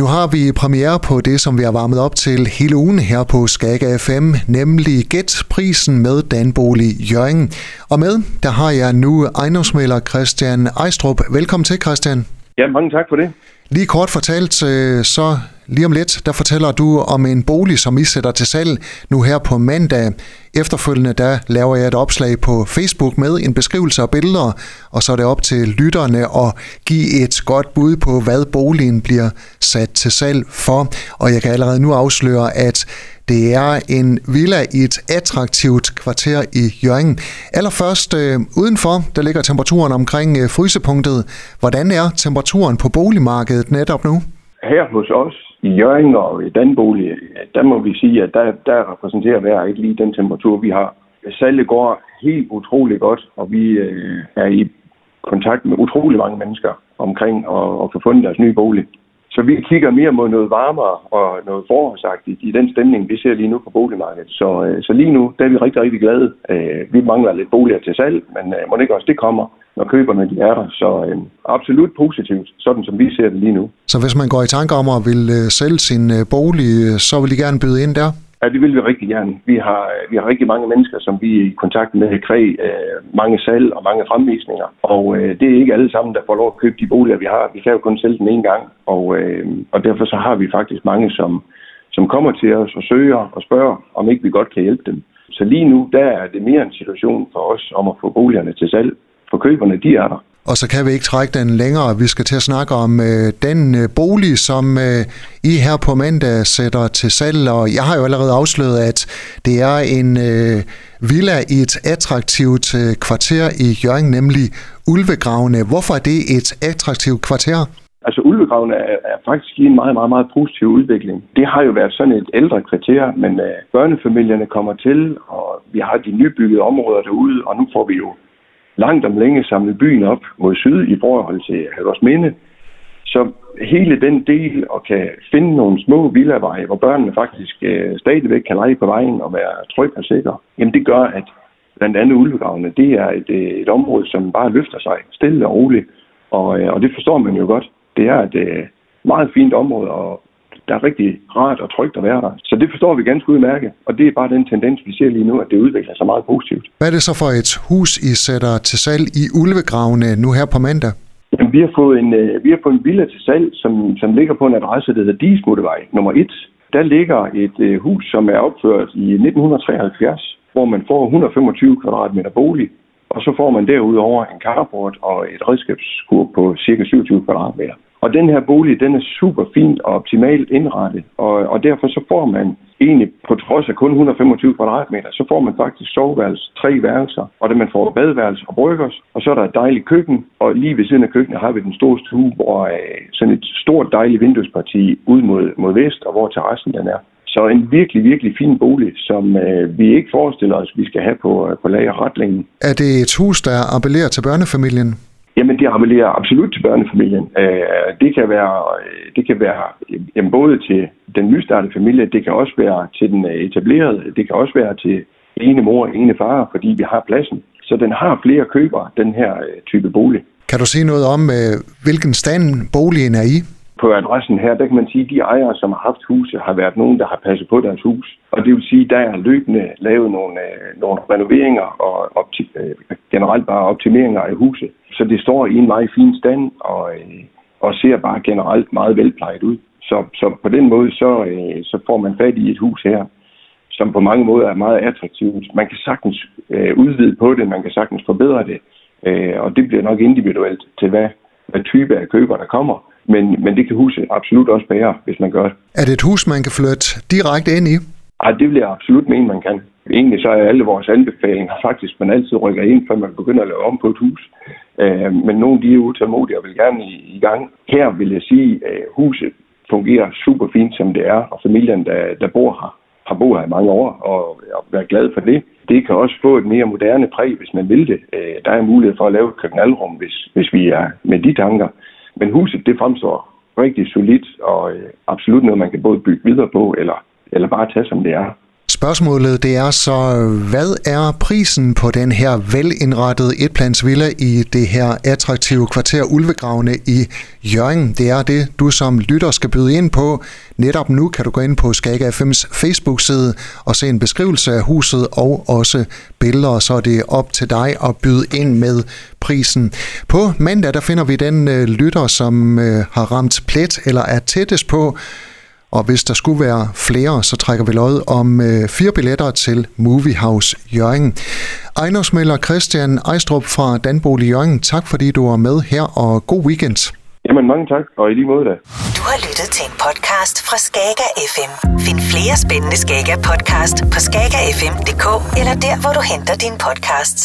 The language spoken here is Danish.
Nu har vi premiere på det, som vi har varmet op til hele ugen her på Skaga FM, nemlig Gæt prisen med Danbolig Jørgen. Og med, der har jeg nu ejendomsmælder Christian Ejstrup. Velkommen til, Christian. Ja, mange tak for det. Lige kort fortalt, øh, så lige om lidt, der fortæller du om en bolig, som I sætter til salg nu her på mandag. Efterfølgende, der laver jeg et opslag på Facebook med en beskrivelse og billeder, og så er det op til lytterne at give et godt bud på, hvad boligen bliver sat til salg for. Og jeg kan allerede nu afsløre, at det er en villa i et attraktivt kvarter i Jørgen. Allerførst øh, udenfor, der ligger temperaturen omkring øh, frysepunktet. Hvordan er temperaturen på boligmarkedet netop nu? Her hos os i Jørgen og i Danbolig, der må vi sige, at der, der repræsenterer vejr ikke lige den temperatur, vi har. Salget går helt utrolig godt, og vi øh, er i kontakt med utrolig mange mennesker omkring at, at få fundet deres nye bolig. Så vi kigger mere mod noget varmere og noget forårsagtigt i den stemning, vi ser lige nu på boligmarkedet. Så, øh, så lige nu, der er vi rigtig, rigtig glade. Øh, vi mangler lidt boliger til salg, men øh, må ikke også det kommer, når køberne de er der. Så øh, absolut positivt, sådan som vi ser det lige nu. Så hvis man går i tanke om at vil øh, sælge sin øh, bolig, øh, så vil de gerne byde ind der? Ja, det vil vi rigtig gerne. Vi har, vi har rigtig mange mennesker, som vi er i kontakt med kvæg øh, mange salg og mange fremvisninger. Og øh, det er ikke alle sammen, der får lov at købe de boliger, vi har. Vi kan jo kun sælge den en gang. Og, øh, og derfor så har vi faktisk mange, som, som kommer til os og søger og spørger, om ikke vi godt kan hjælpe dem. Så lige nu, der er det mere en situation for os om at få boligerne til salg. For køberne, de er der. Og så kan vi ikke trække den længere. Vi skal til at snakke om øh, den øh, bolig, som øh, I her på mandag sætter til salg. Og jeg har jo allerede afsløret, at det er en øh, villa i et attraktivt øh, kvarter i Jørgen, nemlig Ulvegravene. Hvorfor er det et attraktivt kvarter? Altså Ulvegravene er, er faktisk i en meget, meget, meget positiv udvikling. Det har jo været sådan et ældre kvarter, men øh, børnefamilierne kommer til, og vi har de nybyggede områder derude, og nu får vi jo langt om længe samlet byen op mod syd i forhold til Halvorsminde. Så hele den del og kan finde nogle små villaveje, hvor børnene faktisk øh, stadigvæk kan lege på vejen og være trygge og sikker, jamen det gør, at blandt andet ulvegravene, det er et, øh, et område, som bare løfter sig stille og roligt. Og, øh, og det forstår man jo godt. Det er et øh, meget fint område, og der er rigtig rart og trygt at være der. Så det forstår vi ganske udmærket, og det er bare den tendens, vi ser lige nu, at det udvikler sig meget positivt. Hvad er det så for et hus, I sætter til salg i Ulvegravene nu her på mandag? Jamen, vi har fået en, øh, vi har fået en villa til salg, som, som ligger på en adresse, der hedder Diesmuttevej nummer 1. Der ligger et øh, hus, som er opført i 1973, hvor man får 125 kvadratmeter bolig, og så får man derudover en carport og et redskabskur på cirka 27 kvadratmeter. Og den her bolig, den er super fin og optimalt indrettet, og, og derfor så får man egentlig på trods af kun 125 kvadratmeter, så får man faktisk soveværelse, tre værelser, og det man får badeværelse og bryggers, og så er der et dejligt køkken, og lige ved siden af køkkenet har vi den store stue, hvor øh, sådan et stort dejligt vinduesparti ud mod, mod vest, og hvor terrassen den er. Så en virkelig, virkelig fin bolig, som øh, vi ikke forestiller os, vi skal have på, øh, på lager ret længe. Er det et hus, der appellerer til børnefamilien? Jamen, det appellerer absolut til børnefamilien. Øh, det kan være, øh, det kan være jamen, både til den nystartede familie, det kan også være til den øh, etablerede, det kan også være til ene mor og ene far, fordi vi har pladsen. Så den har flere købere, den her øh, type bolig. Kan du sige noget om, hvilken stand boligen er i? På adressen her, der kan man sige, at de ejere, som har haft huset, har været nogen, der har passet på deres hus. Og det vil sige, at der er løbende lavet nogle, øh, nogle renoveringer og opti- øh, generelt bare optimeringer af huset. Så det står i en meget fin stand og, øh, og ser bare generelt meget velplejet ud. Så, så på den måde, så, så får man fat i et hus her, som på mange måder er meget attraktivt. Man kan sagtens øh, udvide på det, man kan sagtens forbedre det, øh, og det bliver nok individuelt til, hvad, hvad type af køber, der kommer. Men, men det kan huset absolut også bære, hvis man gør det. Er det et hus, man kan flytte direkte ind i? Ej, det vil jeg absolut mene, man kan. Egentlig så er alle vores anbefalinger faktisk, man altid rykker ind, før man begynder at lave om på et hus. Øh, men nogle de er utålmodige og vil gerne i, i gang. Her vil jeg sige, at huset fungerer super fint, som det er, og familien, der, der bor her, har boet her i mange år, og, og være glad for det. Det kan også få et mere moderne præg, hvis man vil det. Øh, der er mulighed for at lave et køkkenalrum, hvis, hvis vi er med de tanker. Men huset, det fremstår rigtig solidt, og øh, absolut noget, man kan både bygge videre på, eller, eller bare tage, som det er. Spørgsmålet det er så, hvad er prisen på den her velindrettede etplansvilla i det her attraktive kvarter Ulvegravene i Jørgen? Det er det, du som lytter skal byde ind på. Netop nu kan du gå ind på Skaga FM's Facebook-side og se en beskrivelse af huset og også billeder, så det er op til dig at byde ind med prisen. På mandag der finder vi den øh, lytter, som øh, har ramt plet eller er tættest på og hvis der skulle være flere, så trækker vi lod om øh, fire billetter til Movie House Jørgen. Ejendomsmælder Christian Ejstrup fra Danbolig Jørgen, tak fordi du var med her, og god weekend. Jamen mange tak, og i lige måde da. Du har lyttet til en podcast fra Skager FM. Find flere spændende Skager podcast på skagerfm.dk eller der, hvor du henter dine podcasts.